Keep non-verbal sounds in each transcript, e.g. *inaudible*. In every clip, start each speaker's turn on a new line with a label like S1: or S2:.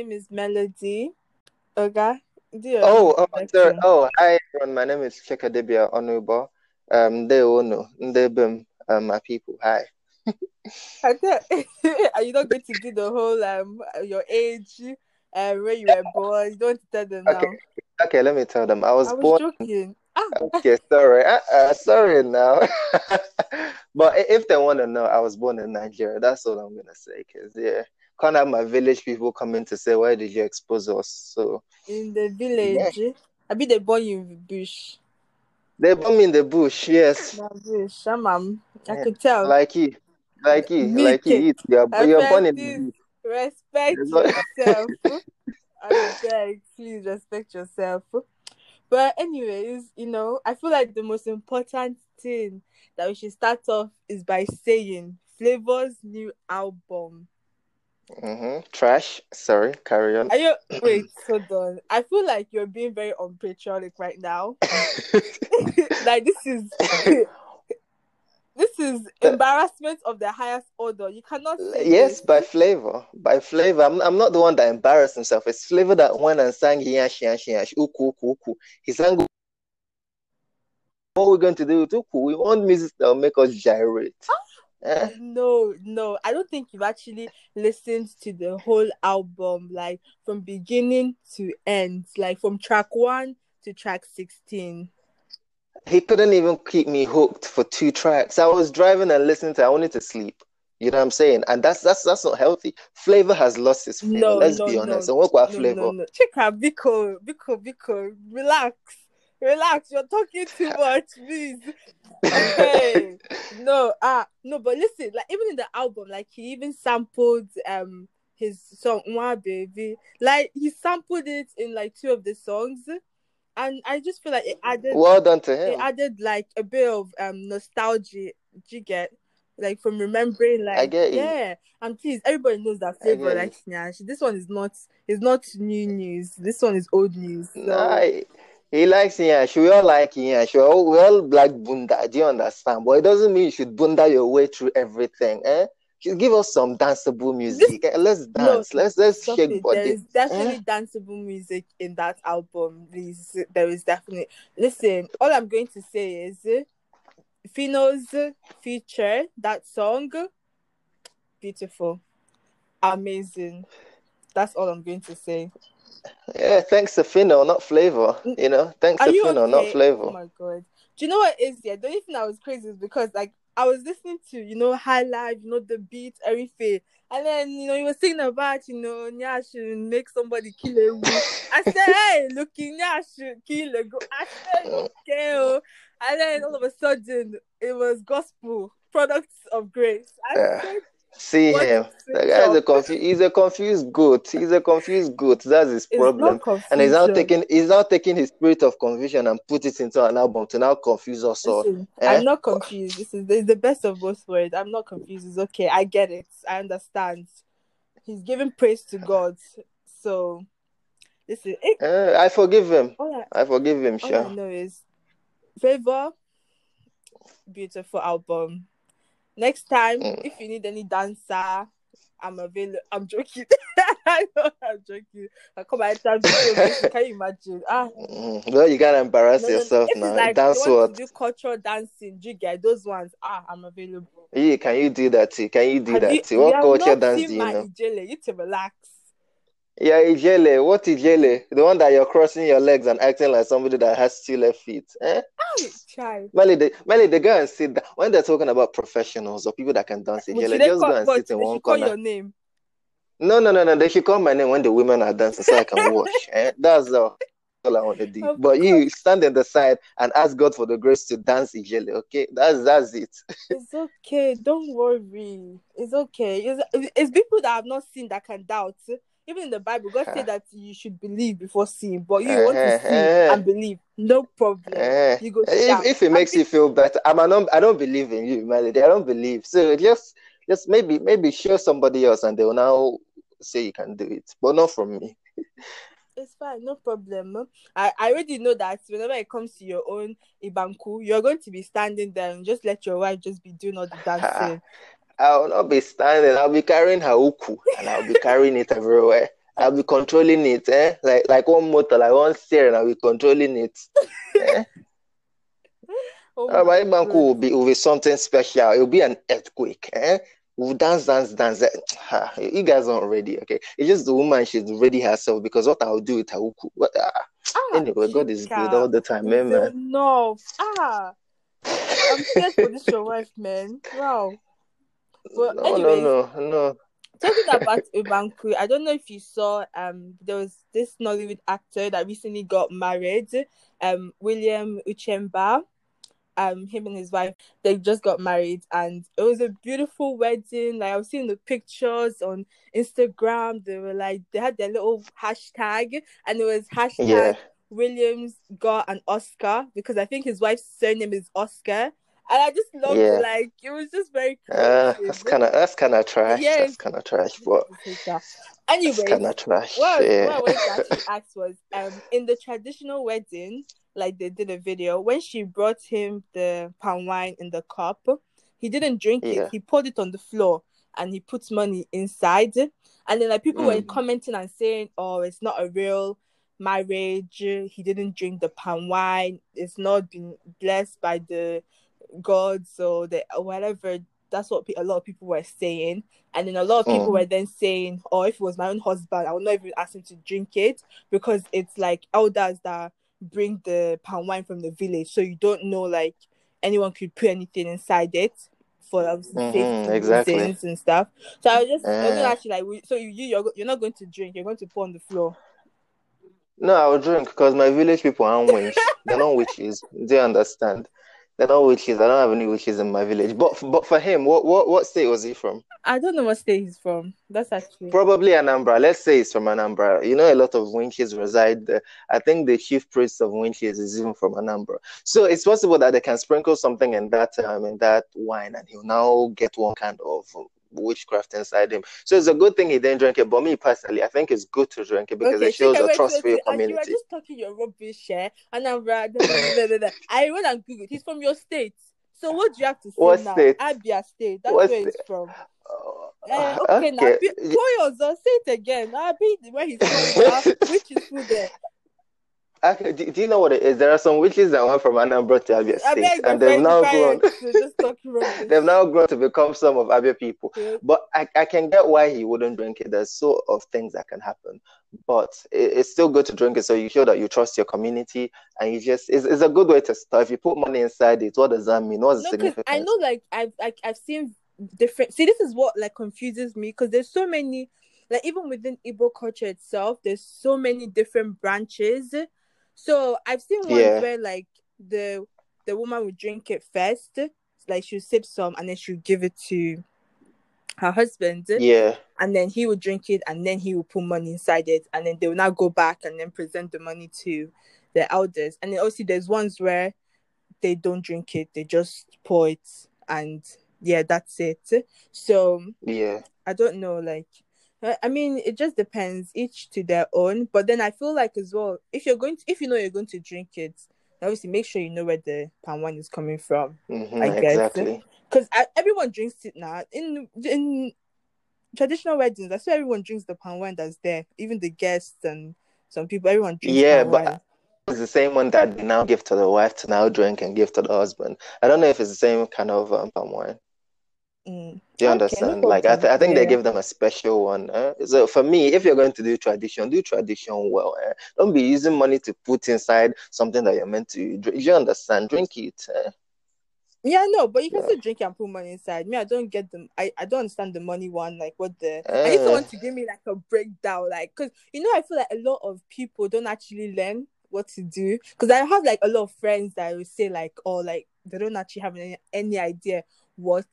S1: Hi everyone. My name is Melody. Oga,
S2: Oh, oh,
S1: introduction.
S2: Oh, hi everyone. My name is Chekadibia Onubo. Um, they know. Ndebem, um, my people. Hi. *laughs*
S1: I *laughs* are you not going to do the whole um your age, uh, where you were born? You don't tell them
S2: Okay,
S1: now.
S2: okay. Let me tell them. I was
S1: I was
S2: born.
S1: joking. Ah,
S2: Okay, sorry. Uh, uh, sorry now. *laughs* But if they want to know, I was born in Nigeria. That's all I'm gonna say. Cause yeah, can't have my village people coming to say, "Why did you expose us?" So
S1: in the
S2: yeah,
S1: village. I be the boy in the bush.
S2: they me in the bush. Yes.
S1: The bush. Shamam. I
S2: Yeah.
S1: could tell.
S2: Like you, like you,
S1: Me,
S2: like you. You're you're born in the bush.
S1: Respect yourself. *laughs* I beg, please respect yourself. But anyways, you know, I feel like the most important thing that we should start off is by saying Flavour's new album.
S2: Mhm. Trash. Sorry, carry on.
S1: Are you wait, hold on. I feel like you're being very unpatriotic right now. *laughs* *laughs* like this is *laughs* this is embarrassment of the highest order. You cannot say
S2: Yes,
S1: this.
S2: by flavor. By flavor. I'm, I'm not the one that embarrassed himself. It's flavor that went and sang Hiyashi Yashi Yashi Uku Uku Uku. He sang what we're going to do with Uku. We want music that will make us gyrate. Eh?
S1: No, no, I don't think you've actually listened to the whole album, like from beginning to end, like from track one to track 16.
S2: He couldn't even keep me hooked for two tracks. I was driving and listening to I wanted to sleep. You know what I'm saying? And that's that's that's not healthy. Flavour has lost its flavor.
S1: No,
S2: Let's
S1: no,
S2: be
S1: no,
S2: honest. And what about
S1: no,
S2: flavor?
S1: no, no. Chika, Biko, Biko, Biko, relax, relax. You're talking too *laughs* much, please. Okay, no, ah, no, but listen, like even in the album, like he even sampled um his song "Nwa Baby," like he sampled it in like two of the songs, and I just feel like it added
S2: Well done to him.
S1: it added like a bit of um nostalgia. You get like from remembering like I
S2: get you.
S1: yeah, and please everybody knows that
S2: I
S1: flavor
S2: get you.
S1: like Nyash. This one is not is not new news. This one is old news. So
S2: Nah, he likes Yash. We all like Yash. We all, we all like Bunda. Do you understand? But it doesn't mean you should Bunda your way through everything. Eh? Just give us some danceable
S1: this
S2: music. Eh, Let's
S1: no
S2: dance. Let's let's shake
S1: it. There
S2: body.
S1: is
S2: Eh?
S1: definitely danceable music in that album. Please, there is definitely. Listen, all I'm going to say is Phyno's feature that song beautiful, amazing. That's all I'm going to say.
S2: Yeah, thanks to Phyno, not flavor. You know, thanks
S1: Are
S2: to
S1: you
S2: Phyno, not
S1: okay? Oh
S2: flavor.
S1: my god. Do you know what is yeah? The only thing I was crazy is because like I was listening to, you know, high life, you know, the beat, everything. And then, you know, you were singing about, you know, Nya should make somebody kill a woo. I said, *laughs* hey, look, Nya should kill a go. I said, mm. okay. oh. And then all of a sudden, it was gospel, products of grace. I
S2: Yeah.
S1: said,
S2: See
S1: what
S2: him. The guy's a confused. He's a confused goat. He's a confused goat. That's his problem. And he's now taking. He's now taking his spirit of confusion and put it into an album to now confuse us all.
S1: Listen,
S2: Eh?
S1: I'm not confused. This is, this is the best of both worlds. I'm not confused. It's okay. I get it. I understand. He's giving praise to God. So, listen, it,
S2: Eh, I forgive him.
S1: I,
S2: I forgive him,
S1: all I
S2: sure.
S1: know is Flavour, beautiful album. Next time,
S2: Mm.
S1: if you need any dancer, I'm available. I'm joking. *laughs* I know I'm joking. I come and time Can you imagine? Ah,
S2: Mm, Well, you gotta embarrass
S1: no, no, no.
S2: yourself
S1: If
S2: now.
S1: like
S2: Dance what?
S1: do cultural dancing, get those ones? Ah, I'm available.
S2: Yeah, can you do that too? Can you do
S1: Have
S2: that too?
S1: you
S2: What culture dance do you know?
S1: Ijele? You to relax.
S2: Yeah, Ijele. What Ijele? The one that you're crossing your legs and acting like somebody that has two left feet. Eh?
S1: Child.
S2: Melly, they, Melly, they go and sit down. When they're talking about professionals or people that can dance Ijele, just
S1: call
S2: go and sit in one
S1: call
S2: corner.
S1: your name.
S2: No, no, no, no. They should call my name when the women are dancing so I can watch. Eh? That's all, all I want to do.
S1: Of
S2: But
S1: course.
S2: you stand on the side and ask God for the grace to dance Ijele, okay? That's that's it. *laughs*
S1: It's okay. Don't worry. It's okay. It's, it's people that I've not seen that can doubt. Even in the Bible, God said that you should believe before seeing, but you want to
S2: Eh,
S1: see
S2: eh,
S1: and believe. No problem.
S2: eh.
S1: You go
S2: If if it makes you feel better, I'm non, I don't believe in you, Melody. I don't believe. So just just maybe maybe show somebody else and they will now say you can do it, but not from me.
S1: It's fine, no problem. I, I already know that whenever it comes to your own Igbankwu, you're going to be standing there and just let your wife just be doing all the dancing.
S2: I'll not be standing. I'll be carrying her uku and I'll be carrying it everywhere. I'll be controlling it, eh? Like like one motor, like one steering, I'll be controlling it. Eh? *laughs*
S1: Oh
S2: Uh,
S1: my
S2: banku will be will be something special. It'll be an earthquake. Eh? We'll dance, dance, dance. Eh, ah, You guys aren't ready, okay? It's just the woman she's ready herself because what I'll do with her uku. What, ah.
S1: Ah,
S2: Anyway, God is good all the time,
S1: Chika,
S2: man.
S1: enough. Ah, I'm scared for this your wife, man. Wow. Well,
S2: No,
S1: anyways,
S2: no, no, no.
S1: talking about Igbankwu, I don't know if you saw um there was this Nollywood actor that recently got married, um William Uchemba. Um, him and his wife, they just got married, and it was a beautiful wedding. Like I was seeing the pictures on Instagram. They were like they had their little hashtag, and it was hashtag
S2: Yeah.
S1: Williams got an Oscar because I think his wife's surname is Oscar. And I just loved
S2: Yeah.
S1: it. Like it was just very
S2: Uh, that's kind of that's kind of trash.
S1: Yes.
S2: That's kind of trash, but anyway
S1: that's
S2: kind of trash.
S1: what,
S2: yeah.
S1: what I to actually *laughs* ask was um in the traditional wedding, like they did a video, when she brought him the palm wine in the cup, he didn't drink
S2: Yeah.
S1: it. He poured it on the floor and he put money inside. And then like people were
S2: Mm.
S1: commenting and saying, Oh, it's not a real marriage. He didn't drink the palm wine. It's not been blessed by the gods or the whatever. That's what pe- a lot of people were saying. And then a lot of people
S2: Mm.
S1: were then saying, Oh, if it was my own husband, I would not even ask him to drink it because it's like elders that bring the palm wine from the village. So you don't know like anyone could put anything inside it for
S2: Mhm,
S1: safety
S2: exactly.
S1: reasons and stuff. So I was just I was actually like so you you- you're, you're not going to drink, you're going to pour on the floor.
S2: No, I will drink because my village people aren't *laughs* witch. They're not witches. They you They're not witches. I don't have any witches in my village. But but for him, what what what state was he from?
S1: I don't know what state he's from. That's actually
S2: Probably Anambra. Let's say he's from Anambra. You know, a lot of witches reside there. I think the chief priest of witches is even from Anambra. So it's possible that they can sprinkle something in that um in that wine, and he'll now get one kind of witchcraft inside him. So it's a good thing he didn't drink it. But me personally, I think it's good to drink it because
S1: okay,
S2: it shows
S1: a
S2: trust for your
S1: wait. And you
S2: community.
S1: just talking your rubbish, yeah? And I'm right. *laughs* I went and googled. He's from your state. So what do you have to say
S2: What
S1: now?
S2: state?
S1: Abia State. That's
S2: What
S1: where he's from.
S2: Uh,
S1: Uh, okay, now
S2: okay.
S1: be, pour yours on. Say it again. Now be where he's from. *laughs* Which is food there.
S2: Okay, do, do you know what it is? There are some witches that went from Anambra to Abia State,
S1: beg
S2: and they've now grown.
S1: They're just talking *laughs* rubbish.
S2: They've now grown to become some of Abia people.
S1: Yeah.
S2: But I, I can get why he wouldn't drink it. There's sort of things that can happen, but it, it's still good to drink it so you show that you trust your community and you just it's, it's a good way to start. If you put money inside it, what does that mean? What's the
S1: No, because
S2: significance?
S1: I know, like I've like I've seen different. See, this is what like confuses me because there's so many, like even within Igbo culture itself, there's so many different branches. So I've seen ones
S2: Yeah.
S1: where like the the woman would drink it first, like she'll sip some and then she'll give it to her husband,
S2: Yeah,
S1: and then he would drink it and then he would put money inside it, and then they will now go back and then present the money to the elders. And then also there's ones where they don't drink it, they just pour it and yeah, that's it. So
S2: yeah,
S1: I don't know, like I I mean it just depends, each to their own. But then I feel like as well, if you're going to if you know you're going to drink it, obviously make sure you know where the palm wine is coming from.
S2: hmm
S1: I guess.
S2: exactly.
S1: Because everyone drinks it now. In in traditional weddings, I swear everyone drinks the palm wine that's there. Even the guests and some people, everyone drinks
S2: Yeah, but
S1: wine.
S2: it's the same one that they now give to the wife to now drink and give to the husband. I don't know if it's the same kind of um, palm wine.
S1: Mm.
S2: Do you
S1: Okay, no
S2: understand? Like I, th- I think they give them a special one. Eh? So for me, if you're going to do tradition, do tradition well. Eh? Don't be using money to put inside something that you're meant to drink. You understand? Drink it. Eh?
S1: Yeah, no, but you can
S2: Yeah.
S1: still drink and put money inside. Me, I don't get them. I, I don't understand the money one. Like what the I need
S2: Eh.
S1: someone to give me like a breakdown. Like, cause you know, I feel like a lot of people don't actually learn what to do. Cause I have like a lot of friends that will say like, oh, like they don't actually have any, any idea what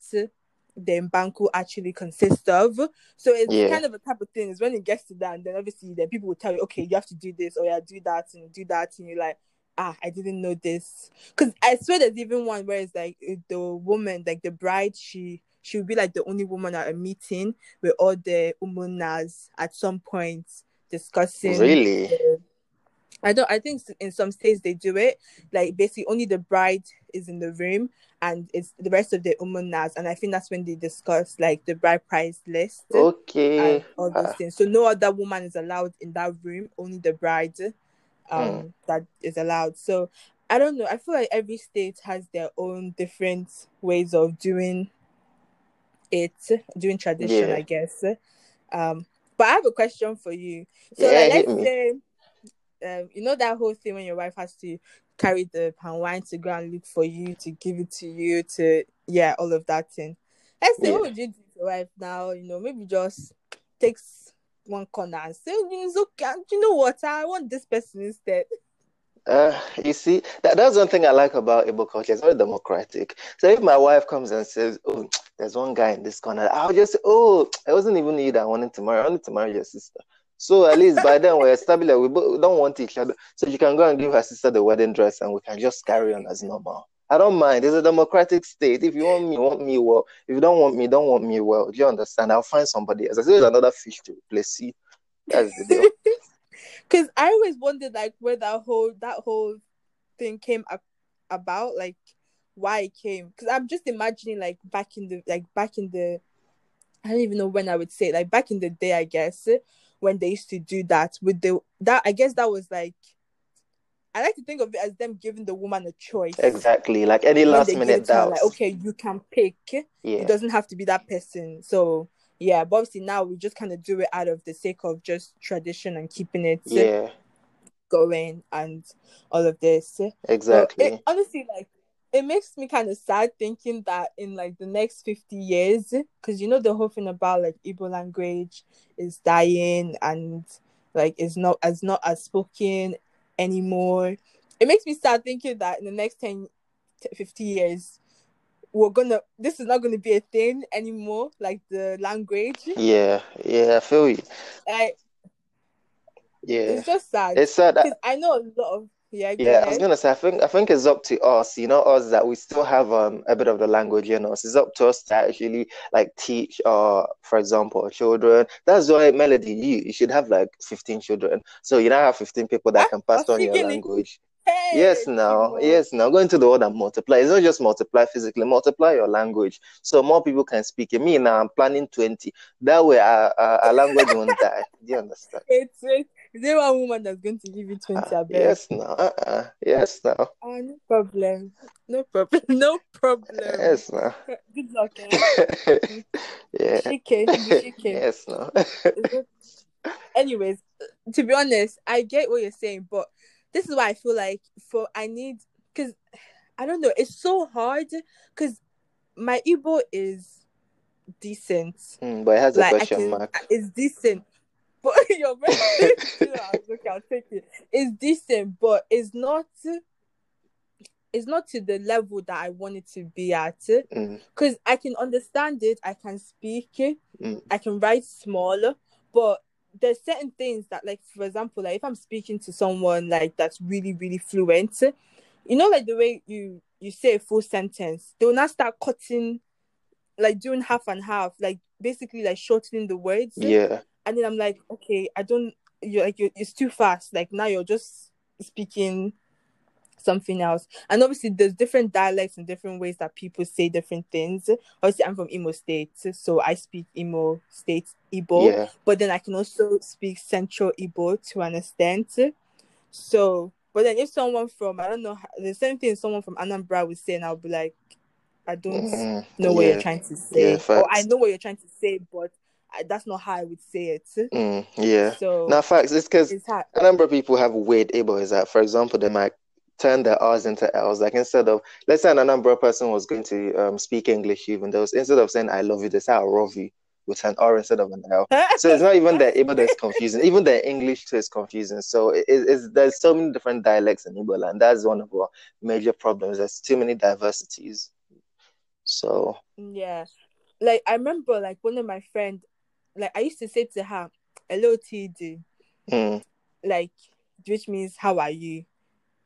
S1: the Igbankwu actually consists of. So it's
S2: Yeah.
S1: kind of a type of thing. Is when it gets to that, and then obviously then people will tell you, okay, you have to do this or yeah, do that and do that, and you're like, ah, I didn't know this. Because I swear there's even one where it's like uh, the woman, like the bride, she she will be like the only woman at a meeting with all the umunnas at some point discussing.
S2: Really?
S1: the- I don't. I think in some states they do it like basically only the bride is in the room and it's the rest of the umunnas and I think that's when they discuss like the bride price list
S2: Okay.
S1: and all those
S2: Ah,
S1: things. So no other woman is allowed in that room, only the bride um
S2: Mm.
S1: that is allowed. So I don't know. I feel like every state has their own different ways of doing it, doing tradition,
S2: Yeah.
S1: I guess. Um but I have a question for you. So
S2: Yeah,
S1: like let's say um you know that whole thing when your wife has to carry the palm wine to go and look for you to give it to you to yeah, all of that thing. Let's say
S2: Yeah.
S1: what would you do to your wife now? You know, maybe just takes one corner and say, "Oh, it's okay. You know what? I want this person instead. *laughs*
S2: Uh, you see, that, that's one thing I like about Igbo culture. It's very democratic. So if my wife comes and says, "Oh, there's one guy in this corner," I'll just say, "Oh, it wasn't even you that I wanted to marry. I wanted to marry your sister." So at least by then we're established we don't want each other. So you can go and give her sister the wedding dress, and we can just carry on as normal. I don't mind. It's a democratic state. If you want me, want me well. If you don't want me, don't want me well. Do you understand? I'll find somebody else. There's another fish to replace you. That's the deal. *laughs*
S1: Because I always wondered like where that whole that whole thing came a- about, like why it came. Because I'm just imagining like back in the like back in the I don't even know when I would say like back in the day, I guess when they used to do that with the that I guess that was like I like to think of it as them giving the woman a choice.
S2: Exactly. Like any
S1: When
S2: last minute
S1: it to her,
S2: doubts.
S1: like okay, you can pick.
S2: Yeah.
S1: It doesn't have to be that person. So yeah, but obviously now we just kind of do it out of the sake of just tradition and keeping it
S2: Yeah.
S1: going and all of this.
S2: Exactly.
S1: it, honestly, like it makes me kind of sad thinking that in like the next 50 years, because you know the whole thing about like Igbo language is dying and like it's not as not as spoken anymore. It makes me sad thinking that in the next 10 50 years we're gonna this is not gonna be a thing anymore, like the language.
S2: Yeah, yeah, I feel you.
S1: Like
S2: Yeah.
S1: it's just sad.
S2: It's sad.
S1: I know a lot of yeah,
S2: Yeah, I was gonna say, I think I think it's up to us, you know, us that we still have um a bit of the language in us. It's up to us to actually like teach uh for example children. That's why Melody, you you should have like 15 children. So you now have 15 people that
S1: Ah,
S2: can pass on your
S1: Osigini.
S2: language.
S1: Hey,
S2: Yes, now, yes, now go into the world and multiply. It's not just multiply physically, multiply your language so more people can speak it. Me now, I'm planning 20. That way, our, our, our language won't die. Do you understand? *laughs*
S1: Wait, wait. Is there one woman that's going to give you 20
S2: Ah,
S1: I bet?
S2: yes, now, uh-uh. Yes, now,
S1: Ah, no problem. No problem. *laughs* No problem.
S2: yes, now.
S1: Good luck, eh? *laughs*
S2: Yeah,
S1: Shike, shike.
S2: yes, now.
S1: Anyways, to be honest, I get what you're saying, but this is why I feel like for I need because I don't know, it's so hard because my Igbo is decent.
S2: Mm, but it has a
S1: like I
S2: question
S1: can,
S2: mark.
S1: it's decent, but you're very okay. I'll take it. It's decent, but it's not. It's not to the level that I want it to be at.
S2: Mm,
S1: Because I can understand it, I can speak it,
S2: Mm.
S1: I can write small, but there's certain things that, like for example, like if I'm speaking to someone like that's really really fluent, you know, like the way you you say a full sentence, they will not start cutting, like doing half and half, like basically like shortening the words
S2: yeah,
S1: and then I'm like, okay, I don't. You're like, you're, it's too fast. Like now you're just speaking something else. And obviously, there's different dialects and different ways that people say different things. Obviously, I'm from Imo State, so I speak Imo State Igbo,
S2: yeah,
S1: but then I can also speak Central Igbo to an extent. So, but then if someone from I don't know the same thing someone from Anambra would say, and I'll be like, I don't
S2: mm,
S1: know what
S2: yeah,
S1: you're trying to say,
S2: yeah,
S1: or I know what you're trying to say, but that's not how I would say it.
S2: Mm, yeah.
S1: So
S2: Now, facts. It's because a number of people have weird Igbo that, for example, they might turn their R's into L's. Like instead of, let's say an Anambra person was going to um, speak English, even though instead of saying I love you, they say I love you with an R instead of an L. *laughs* So it's not even the Igbo that's confusing. Even the English too is confusing. So it, it's there's so many different dialects in Igbo land. That's one of our major problems. There's too many diversities. So
S1: yeah, like I remember, like one of my friends, like I used to say to her, "Hello, TD,"
S2: mm,
S1: like which means how are you?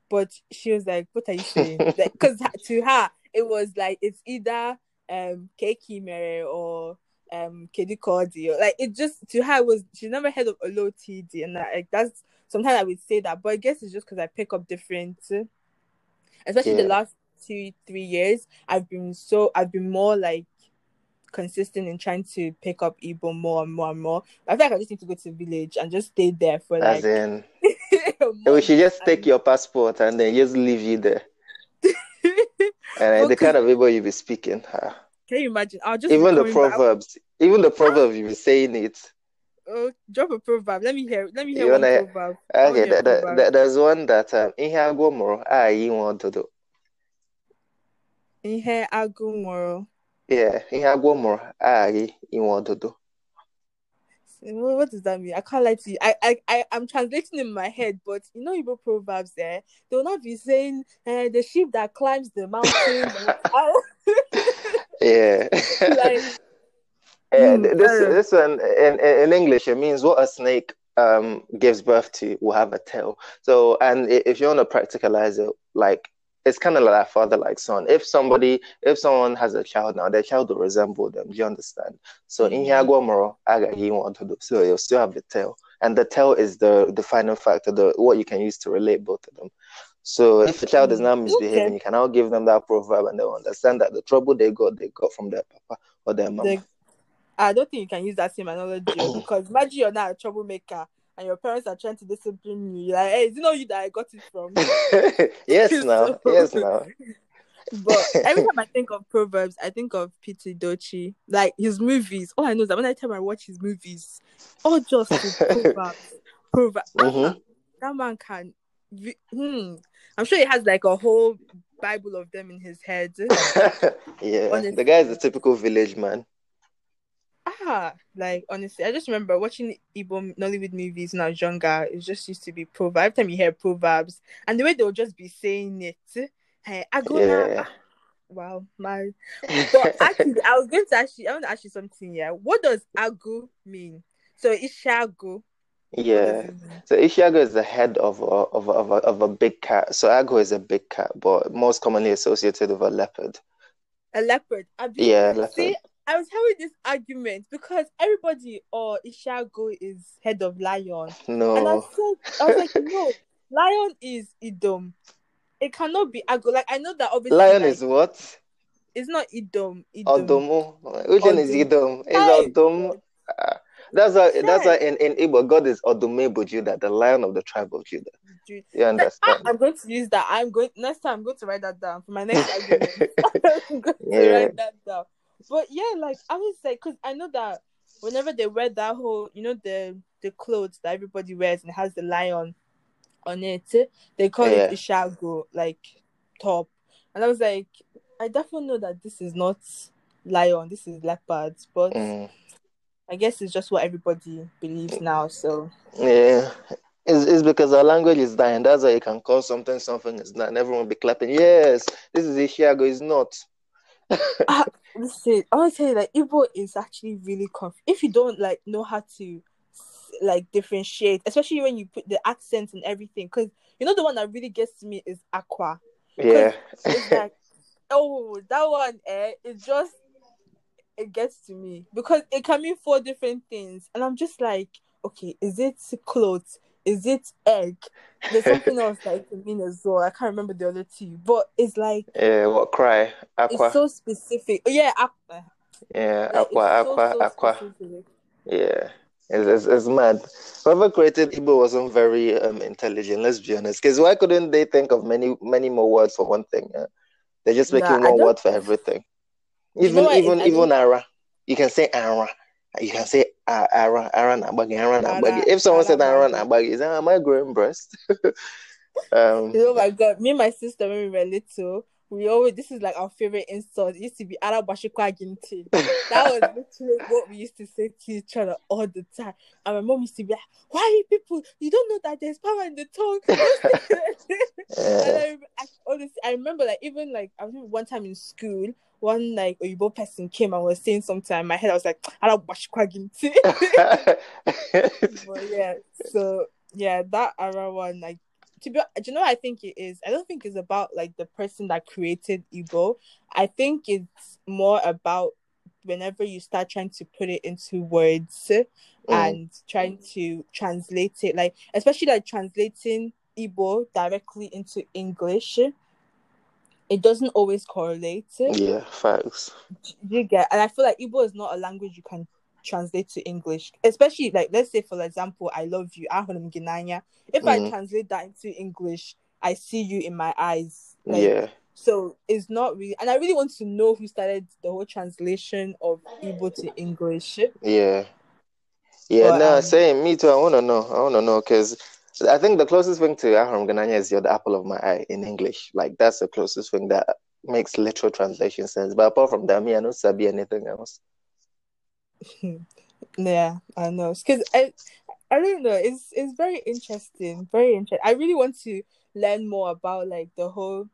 S1: But she was like, "What are you *laughs* saying?" like, Because to her, it was like it's either um Keiki Mere or um Kedi Kordi or like it just to her it was she never heard of Olo TD and like that's sometimes I would say that, but I guess it's just because I pick up different, especially the last two, three years, I've been so I've been more like consistent in trying to pick up Igbo more and more and more. I feel like I just need to go to the village and just stay there for like.
S2: As in, *laughs* we should just take your passport and then just leave you there. *laughs* and the kind of Igbo you be speaking. Huh?
S1: Can you imagine? I'll just
S2: even the proverbs, back. even the proverbs you be saying it.
S1: Oh, drop a proverb. Let me hear. Let me hear you one wanna, proverb.
S2: Okay, the, the, the, there's one that um, ihe agwomoro ah you want to do.
S1: Ihe agwomoro.
S2: Yeah, ihe agwomoro ah you want to do.
S1: What does that mean? I can't lie to you. I, I, I, I'm translating in my head, but you know, Igbo proverbs there, they will not be saying uh, the sheep that climbs the mountain. *laughs*
S2: yeah. *laughs* like, *laughs* yeah, mm, this this one in, in English it means what a snake um gives birth to will have a tail. So and if you want to practicalize it, like it's kind of like father like son. If somebody if someone has a child now, their child will resemble them. Do you understand? So in mm-hmm. Hiagwamoro, aga you want to do so you'll still have the tail. And the tail is the defining factor, the what you can use to relate both of them. So if the child is now misbehaving, okay. you can now give them that proverb and they'll understand that the trouble they got, they got from their papa or their mama. They,
S1: I don't think you can use that same analogy because imagine you're not a troublemaker and your parents are trying to discipline you. You're like, hey, is it not you that I got it from? *laughs*
S2: yes, *laughs* now. Yes, now. *laughs*
S1: But every time I think of Proverbs, I think of Pete Edochie. Like his movies. All I know is that when I time I watch his movies, all just Proverbs. Proverbs. Mm-hmm. That man can. Hmm. I'm sure he has like a whole Bible of them in his head.
S2: yeah, Honestly. the guy is a typical village man
S1: ah, like honestly, I just remember watching Igbo Nollywood movies when I was younger. It just used to be proverbs. Every time you hear proverbs, and the way they would just be saying it, hey, I go yeah. Wow, my. But *laughs* actually, I was going to ask you. I want to ask you something. Yeah, what does agu mean? So ishago.
S2: Yeah, so Ishago is the head of a, of a, of a, of a big cat. So Ago is a big cat, but most commonly associated with a leopard.
S1: A leopard.
S2: yeah, leopard.
S1: See, I was having this argument because everybody or oh, Ishago is head of lion.
S2: No.
S1: And I said I was like, no, lion is Idom. It cannot be Ago. Like I know that obviously
S2: Lion
S1: like,
S2: is what?
S1: It's not Idom.
S2: Idom. Odomo. Which one is Idom? Is Odom. Uh, that's why that's why in, in Igbo God is Odume Judah, the lion of the tribe of Judah. You understand?
S1: I, am going to use that. I'm going next time I'm going to write that down for my next *laughs* argument. *laughs* I'm going to yeah. write that down. But yeah, like I was like, because I know that whenever they wear that whole, you know, the the clothes that everybody wears and has the lion on it, they call yeah. it Ishago, like top. And I was like, I definitely know that this is not lion, this is leopard, but mm. I guess it's just what everybody believes now. So
S2: yeah. It's, it's because our language is dying. That's why you can call something something is not. And everyone will be clapping. Yes, this is Ishiago. It's not.
S1: uh, *laughs* listen, I want to say like Igbo is actually really conf. If you don't like know how to like differentiate, especially when you put the accents and everything, because you know the one that really gets to me is akwa.
S2: Yeah,
S1: it's like *laughs* oh that one eh, it just it gets to me because it can mean four different things, and I'm just like, okay, is it clothes? Is it egg? There's something else that it can mean as well. I can't remember the other two, but it's like
S2: yeah, what cry? Akwa.
S1: It's so specific. yeah,
S2: akwa. Yeah, like, akwa, akwa, so, so akwa. Specific. Yeah. It's, it's, it's, mad. Whoever created Igbo wasn't very um, intelligent. Let's be honest. Because why couldn't they think of many many more words for one thing? Yeah? They're just making nah, one word for everything. Even even even Ara, you can say Ara you can say uh, Aaron, Aaron Abagi, Aaron Abagi. If someone said Aaron Abagi, is that I growing breast? *laughs*
S1: um, oh my god, me and my sister when we were little, we always this is like our favorite insult. It used to be Arabashikwa Ginti. That was *laughs* literally what we used to say to each other all the time. And my mom used to be like, Why people you don't know that there's power in the tongue? *laughs* and I, I, honestly, I remember like even like I remember one time in school one like Oyibo person came and was saying something in my head, I was like, I don't wash but yeah, so yeah, that era one, like to be do you know I think it is? I don't think it's about like the person that created Igbo. I think it's more about whenever you start trying to put it into words mm. and trying to translate it, like especially like translating Igbo directly into English it doesn't always correlate.
S2: Yeah, facts.
S1: You get, and I feel like Igbo is not a language you can translate to English, especially like let's say for example, I love you, Ginanya. If I
S2: Mhm.
S1: translate that into English, I see you in my eyes. Like,
S2: Yeah.
S1: So it's not really, and I really want to know who started the whole translation of Igbo to English.
S2: Yeah. Yeah,
S1: But,
S2: no,
S1: um,
S2: same. Me too. I want to know. I want to know because I think the closest thing to Ahram Gananya is you're the apple of my eye in English. Like, that's the closest thing that makes literal translation sense. But apart from that, me, I don't sabi anything else. *laughs*
S1: Yeah, I know. Because I, I don't know. It's it's very interesting. Very interesting. I really want to learn more about like the whole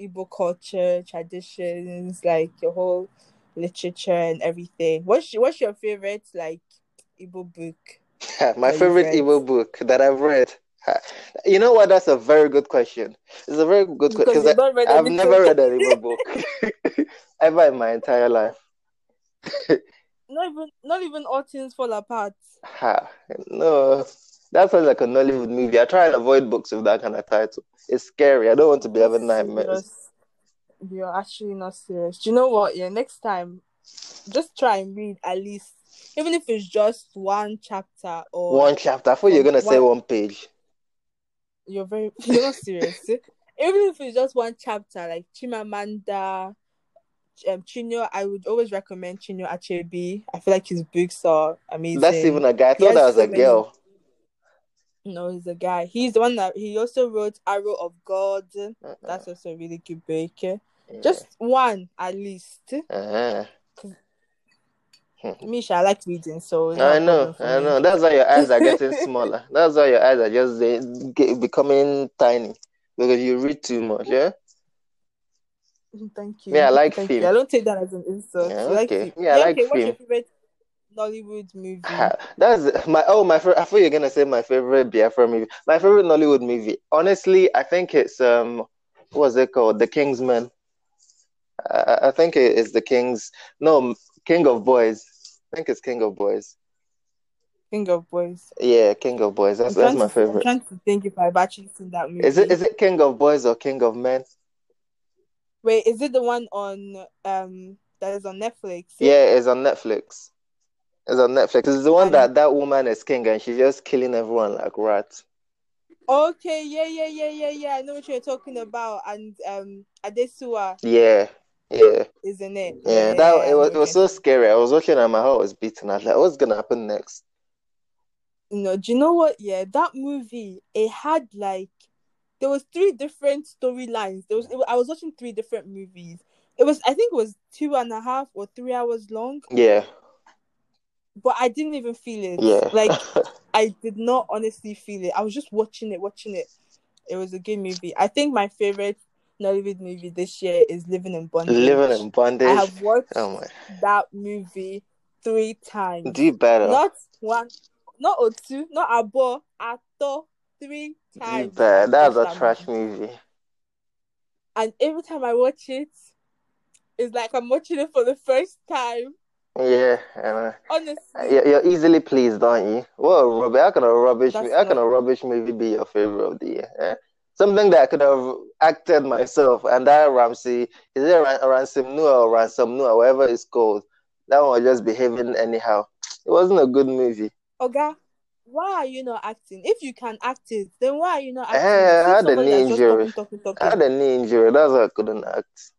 S1: Igbo culture, traditions, like your whole literature and everything. What's what's your favorite like Igbo book?
S2: My favorite
S1: read.
S2: Igbo book that I've read. You know what? That's a very good question. It's a very good question
S1: Because
S2: because
S1: you've not read
S2: I've never read an *laughs* Igbo book *laughs* ever in my entire life. *laughs*
S1: not even not even all things fall apart.
S2: Ha. No, that sounds like a Nollywood movie. I try and avoid books with that kind of title. It's scary. I don't want to be having nightmares.
S1: You're actually not serious. Do you know what? Yeah, next time, just try and read at least, even if it's just one chapter or
S2: One chapter. I thought you're gonna say
S1: One-
S2: one page.
S1: you're very *laughs* you're not serious. even if it's just one chapter, like Chimamanda, um, Chinua, I would always recommend Chinua Achebe. I feel like his books are amazing.
S2: That's even a guy. I thought that was
S1: so
S2: a
S1: many-
S2: girl.
S1: No, he's a guy. He's the one that he also wrote Arrow of God.
S2: Uh-uh.
S1: That's also a really good book.
S2: Yeah.
S1: Just one at least.
S2: Uh-huh. *laughs*
S1: Misha, I like reading, so
S2: I know, I
S1: me.
S2: know. That's why your eyes are getting smaller. *laughs* That's why your eyes are just get, becoming tiny because you read too much. Yeah.
S1: Thank you.
S2: Yeah, I like
S1: Thank
S2: film.
S1: you. I don't take that as an insult.
S2: Yeah,
S1: You like
S2: okay.
S1: film.
S2: Yeah, I like
S1: okay. What's your favorite Nollywood movie?
S2: That's my oh my. I thought you were gonna say my favorite Biafra movie. My favorite Nollywood movie. Honestly, I think it's um, what's it called? The Kingsman. I, I think it is the King's. No, King of Boys. I think it's King of Boys.
S1: King of Boys.
S2: Yeah, King of Boys. That's that's my
S1: to- I'm
S2: favorite.
S1: trying to think if I've actually seen that movie.
S2: Is it is it King of Boys or King of Men?
S1: Wait, is it the one on um that is on Netflix?
S2: Yeah, it's on Netflix. It's on Netflix. It's the one that that woman is king and she's just killing everyone like rats.
S1: Okay, yeah, yeah, yeah, yeah, yeah. I know what you're talking about. And um Adesua
S2: Yeah, yeah,
S1: Isn't it.
S2: yeah. That it was it was so scary. I was watching and my heart was beating. I was like, what's gonna happen next?
S1: No, do you know what? Yeah, that movie it had like there was three different storylines. There was it, I was watching three different movies. It was I think it was two and a half or three hours long,
S2: Yeah,
S1: but I didn't even feel it.
S2: yeah.
S1: Like *laughs* I did not honestly feel it. I was just watching it, watching it. It was a good movie. I think my favorite Nollywood movie this year is Living in Bondage.
S2: Living in bondage.
S1: I have watched
S2: Oh my,
S1: that movie three times.
S2: do better.
S1: Not one, not or two, not a abo, ato, three
S2: Do
S1: times.
S2: better.
S1: I've
S2: That's a trash
S1: movie. And every time I watch it, it's like I'm watching it for the first time.
S2: Yeah, and
S1: Honestly,
S2: you're, easily pleased, aren't you? A rubbish! How can a rubbish? How can a rubbish movie be your favorite of the year? eh? Something that I could have acted myself, and that Ramsey is it Ran- Ransom Noah or Ransom Noah, whatever it's called. That one was just behaving anyhow. It wasn't a good movie.
S1: Oga, why are you not acting? If you can act it, then why are you not acting?
S2: Eh. I had a knee injury.
S1: talking, talking,
S2: I had a knee injury. That's why I couldn't act.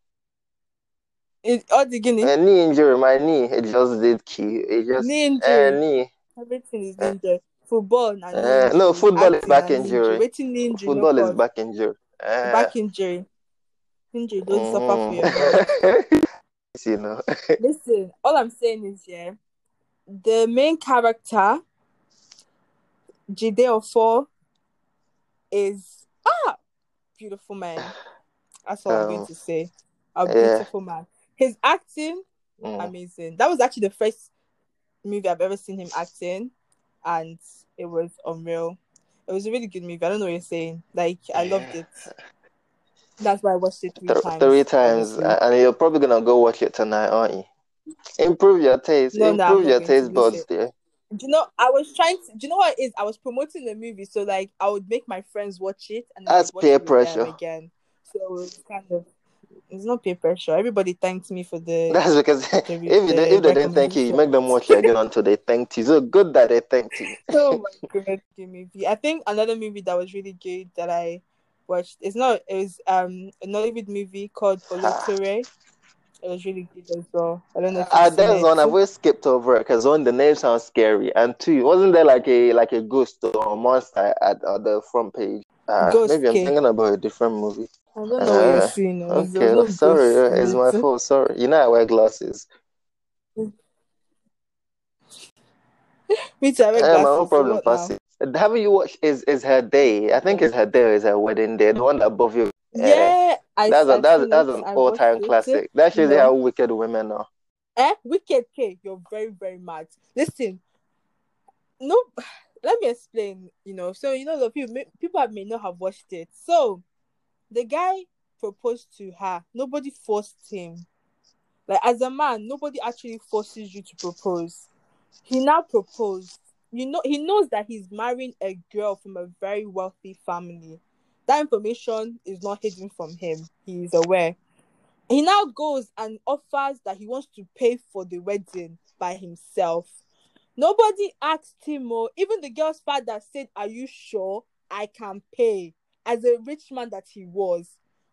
S1: It, all the guinea,
S2: A knee injury, my knee, it just did key. It just
S1: knee
S2: eh,
S1: injury,
S2: knee.
S1: everything is injured. Football
S2: Eh, no, football is back injury.
S1: Waiting injury,
S2: Football
S1: no
S2: is back injury. Eh,
S1: back injury. Injury don't suffer for your *laughs*
S2: you know. *laughs*
S1: Listen, all I'm saying is, yeah, the main character, Jide Ofo, is ah beautiful man. That's all I'm going
S2: Um,
S1: to say. A
S2: yeah.
S1: beautiful man. His acting
S2: Mm.
S1: amazing. That was actually the first movie I've ever seen him acting, and it was unreal. It was a really good movie. I don't know what you're saying. Like I loved it. That's why I watched it three
S2: Th-
S1: times.
S2: three times, and you're probably gonna go watch it tonight, aren't you? Improve your taste.
S1: No, no,
S2: Improve
S1: not
S2: your taste buds, dear.
S1: Do you know? I was trying to. Do you know what it is? I was promoting the movie, so like I would make my friends watch it, and
S2: That's peer
S1: it with them
S2: pressure.
S1: again. So kind of It's not peer pressure. Everybody thanks me for the.
S2: That's because if,
S1: the,
S2: they, if they didn't thank you, you make them watch it again until they thanked you. So good that they thanked you. *laughs*
S1: oh my god, the movie! I think another movie that was really good that I watched. It's not. It was um a Nollywood movie called *sighs* Olotore. It was really good as well. I don't know. If
S2: uh, there's one I've always skipped over because one the name sounds scary, and two wasn't there like a like a ghost or a monster at, at the front page? Uh, maybe I'm thinking about a different movie.
S1: I don't know what you're
S2: Uh,
S1: seeing.
S2: Okay,
S1: no
S2: sorry, uh, it's my fault. Sorry, you know I wear glasses. *laughs*
S1: Me too. I wear
S2: Eh, my own problem? Haven't you watched Is Is Her Day? I think Is Her Day Is Her Wedding Day? The one above you.
S1: Yeah, I
S2: that's a that's that's an all time
S1: it.
S2: classic. That shows
S1: No.
S2: how wicked women are.
S1: Eh, Wicked K, you're very, very mad. Listen, no, *sighs* let me explain. You know, so you know, the people people may not have watched it. So, the guy proposed to her. Nobody forced him. Like as a man, nobody actually forces you to propose. He now proposed. You know, he knows that he's marrying a girl from a very wealthy family. That information is not hidden from him. He is aware. He now goes and offers that he wants to pay for the wedding by himself. Nobody asked him, or even the girl's father said, Are you sure I can pay? As a rich man that he was.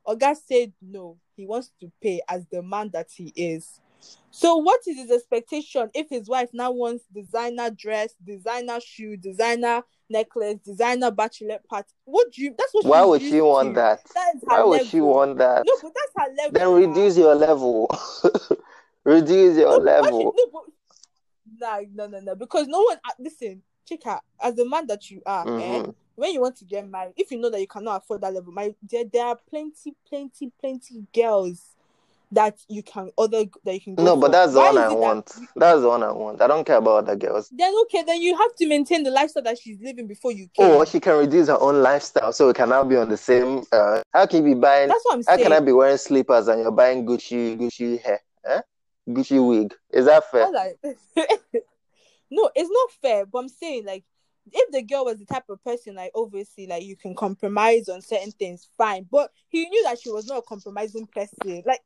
S1: Oga said no, he wants to pay as the man that he is. So, what is his expectation if his wife now wants designer dress, designer shoe, designer necklace, designer bachelorette party? What do you? That's what.
S2: Why would she want
S1: to.
S2: that?
S1: That
S2: Why would
S1: level.
S2: she want that?
S1: No, but that's her level.
S2: Then reduce your level. *laughs* reduce your
S1: No,
S2: level.
S1: no, but, nah, no, no, no. Because no one. uh, Listen, Chika, as the man that you are, eh,
S2: Mhm.
S1: when you want to get married, if you know that you cannot afford that level, my there, there are plenty, plenty, plenty girls that you can other that you can go
S2: No,
S1: for.
S2: but that's the
S1: Why
S2: one I
S1: it that-
S2: want. That's the one I want. I don't care about other girls.
S1: then okay, then you have to maintain the lifestyle that she's living before you came.
S2: Or she can reduce her own lifestyle so we can now be on the same. Uh, how can you be buying?
S1: That's what I'm
S2: How
S1: saying.
S2: can I be wearing slippers and you're buying Gucci Gucci hair? Eh? Gucci wig. Is that fair?
S1: I like *laughs* no, it's not fair. But I'm saying like if the girl was the type of person like obviously like you can compromise on certain things, fine. But he knew that she was not a compromising person. Like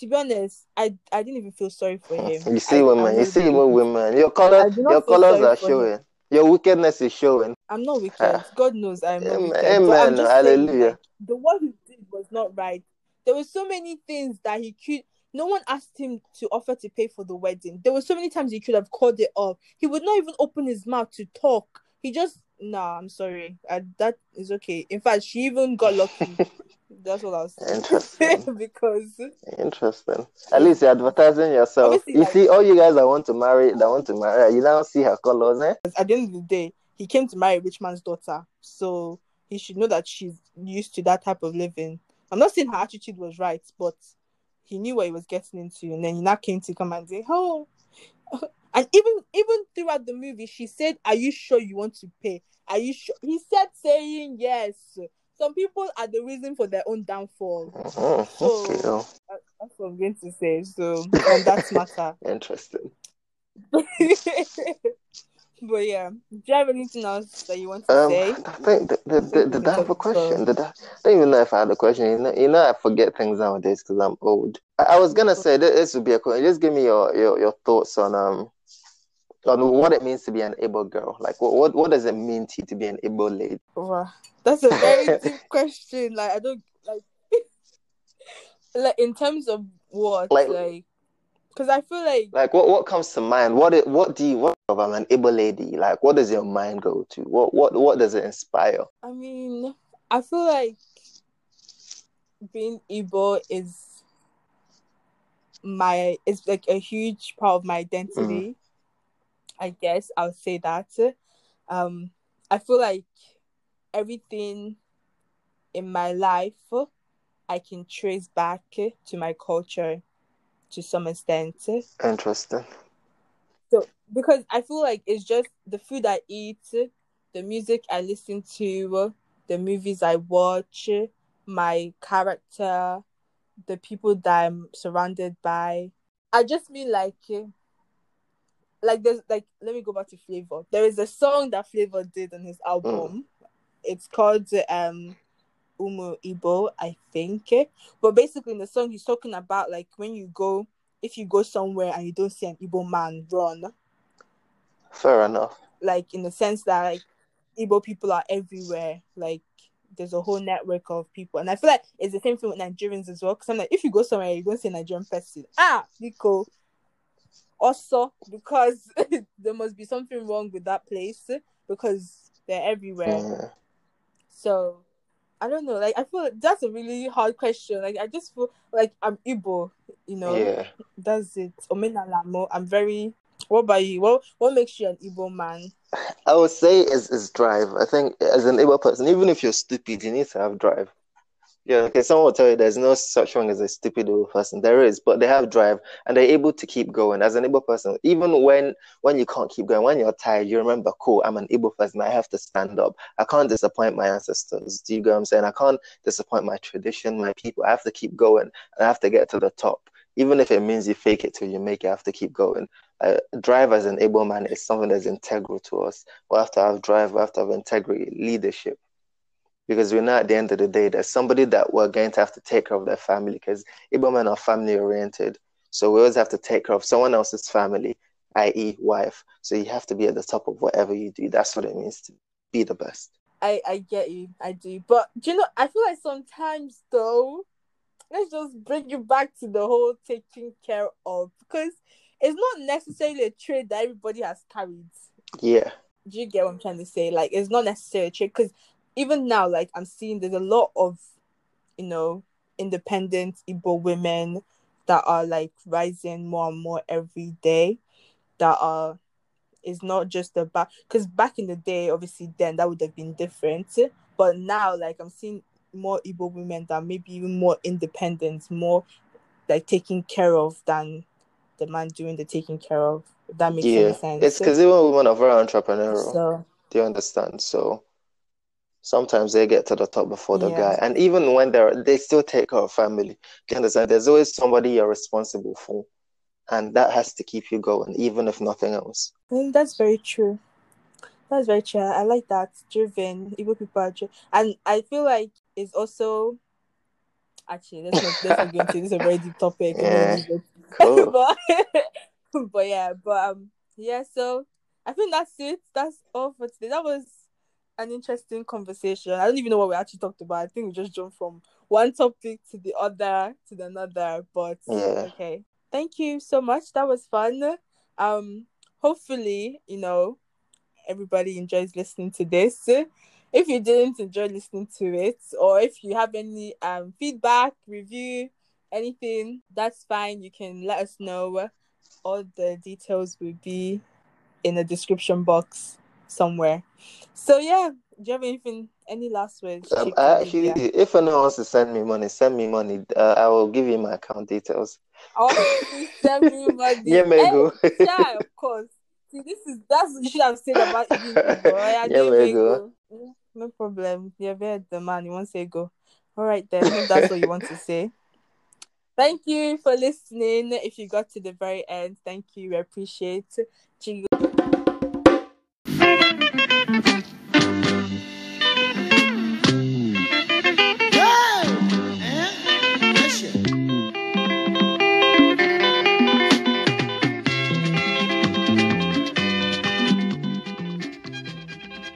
S1: to be honest, I I didn't even feel sorry for him.
S2: You see
S1: I-
S2: women,
S1: I'm
S2: you see
S1: really-
S2: women. Your
S1: I
S2: color, your colors are
S1: for him.
S2: showing. Your wickedness is showing.
S1: I'm not wicked. Ah. God knows I'm not
S2: Amen.
S1: wicked. I'm
S2: Amen.
S1: just saying,
S2: Hallelujah.
S1: like, the what he did was not right. There were so many things that he could. No one asked him to offer to pay for the wedding. There were so many times he could have called it off. He would not even open his mouth to talk. He just nah. I'm sorry. I, that is okay. In fact, she even got lucky. *laughs* That's what I was saying.
S2: Interesting. *laughs*
S1: because
S2: Interesting. At least you're advertising yourself.
S1: Obviously,
S2: You
S1: like-
S2: see, all you guys that want to marry, that want to marry, you now see her colors, eh?
S1: at the end of the day, he came to marry a rich man's daughter, so he should know that she's used to that type of living. I'm not saying her attitude was right, but he knew what he was getting into, and then he now came to come and say, "Oh." *laughs* And even even throughout the movie, she said, "Are you sure you want to pay? Are you sure?" He said, saying yes. Some people are the reason for their own downfall.
S2: Mhm. *laughs*
S1: So-
S2: Okay, oh,
S1: That's what I'm going to say. So on that *laughs* matter.
S2: interesting.
S1: But yeah, do you have anything else that you want to
S2: Um,
S1: say?
S2: I think did, did, did, did I have a question? Did I, I don't even know if I had a question. You know, you know I forget things nowadays because I'm old. I, I was gonna say that this would be a question. Just give me your, your, your thoughts on um on what it means to be an Igbo girl. Like, what what, what does it mean to you to be an Igbo lady?
S1: Wow, that's a very *laughs* deep question. Like I don't like *laughs* like in terms of what
S2: Like-
S1: like because I feel like
S2: Like, what, what comes to mind? What it, what do you what of I'm an Igbo lady? Like, what does your mind go to? What what what does it inspire?
S1: I mean I feel like being Igbo is my it's like a huge part of my identity. I guess I'll say that. Um I feel like everything in my life I can trace back to my culture to some extent.
S2: Interesting.
S1: So because I feel like it's just the food I eat, the music I listen to, the movies I watch, my character, the people that I'm surrounded by. I just mean like like there's like let me go back to Flavour. There is a song that Flavour did on his album. It's called um Umu Ibo, I think. But basically, in the song, he's talking about like when you go, if you go somewhere and you don't see an Igbo man, run.
S2: Fair enough.
S1: Like in the sense that like Igbo people are everywhere. Like there's a whole network of people, and I feel like it's the same thing with Nigerians as well. Because I'm like, if you go somewhere, you don't see a Nigerian person. Ah, Nico. Also, because *laughs* there must be something wrong with that place because they're everywhere.
S2: Yeah.
S1: So I don't know. Like I feel that's a really hard question. Like I just feel like I'm Igbo, you know.
S2: Yeah.
S1: That's it. Omenalamo. I'm very what about you? What what makes you an Igbo man?
S2: I would say is is drive. I think as an Igbo person, even if you're stupid, you need to have drive. Yeah, okay. Someone will tell you there's no such thing as a stupid Igbo person. There is, but they have drive and they're able to keep going. As an Igbo person, even when when you can't keep going, when you're tired, you remember, cool, I'm an Igbo person. I have to stand up. I can't disappoint my ancestors. Do you get what I'm saying? I can't disappoint my tradition, my people. I have to keep going I have to get to the top. Even if it means you fake it till you make it, I have to keep going. Uh, drive as an Igbo man is something that's integral to us. We have to have drive, we have to have integrity, leadership because we know at the end of the day there's somebody that we're going to have to take care of their family because Igbo men are family oriented. So we always have to take care of someone else's family, i.e., wife. So you have to be at the top of whatever you do. That's what it means to be the best.
S1: I I get you, I do. But do you know, I feel like sometimes though, let's just bring you back to the whole taking care of because it's not necessarily a trait that everybody has carried.
S2: Yeah.
S1: Do you get what I'm trying to say? Like, it's not necessarily a trait because even now, like I'm seeing there's a lot of, you know, independent Igbo women that are like rising more and more every day. That are, is not just about because back in the day, obviously then that would have been different, but now like I'm seeing more Igbo women that maybe even more independent, more like taking care of than the man doing the taking care of. That makes
S2: Yeah.
S1: any sense.
S2: It's because even women are very entrepreneurial.
S1: so
S2: Do you understand? So sometimes they get to the top before the guy. And even when they're they still take care of family. You understand? There's always somebody you're responsible for. And that has to keep you going, even if nothing else.
S1: Think that's very true. That's very true. I like that. Driven. Igbo people are driven. And I feel like it's also actually let's not let's not go into this is a very deep topic. *laughs*
S2: Yeah. Cool. *laughs*
S1: but *laughs* but yeah, but um yeah, so I think that's it. That's all for today. That was an interesting conversation. I don't even know what we actually talked about. I think we just jumped from one topic to the other to the another. But
S2: Yeah.
S1: okay. Thank you so much. That was fun. Um hopefully, you know, everybody enjoys listening to this. If you didn't enjoy listening to it, or if you have any um feedback, review, anything, that's fine. You can let us know. All the details will be in the description box somewhere. So yeah, do you have anything? Any last words?
S2: Um, I actually, if anyone wants to send me money, send me money. Uh, I will give you my account details.
S1: Oh, send me money. *laughs*
S2: Yeah, me
S1: Eh,
S2: go.
S1: yeah, of course. See, this is that's what you should have said about you. *laughs* Yeah,
S2: Yeah,
S1: there
S2: me
S1: we
S2: go.
S1: go. Mm, No problem. You're very the man. You want to say go. All right then. If that's what you want to say. Thank you for listening. If you got to the very end, thank you. We appreciate. Jingle.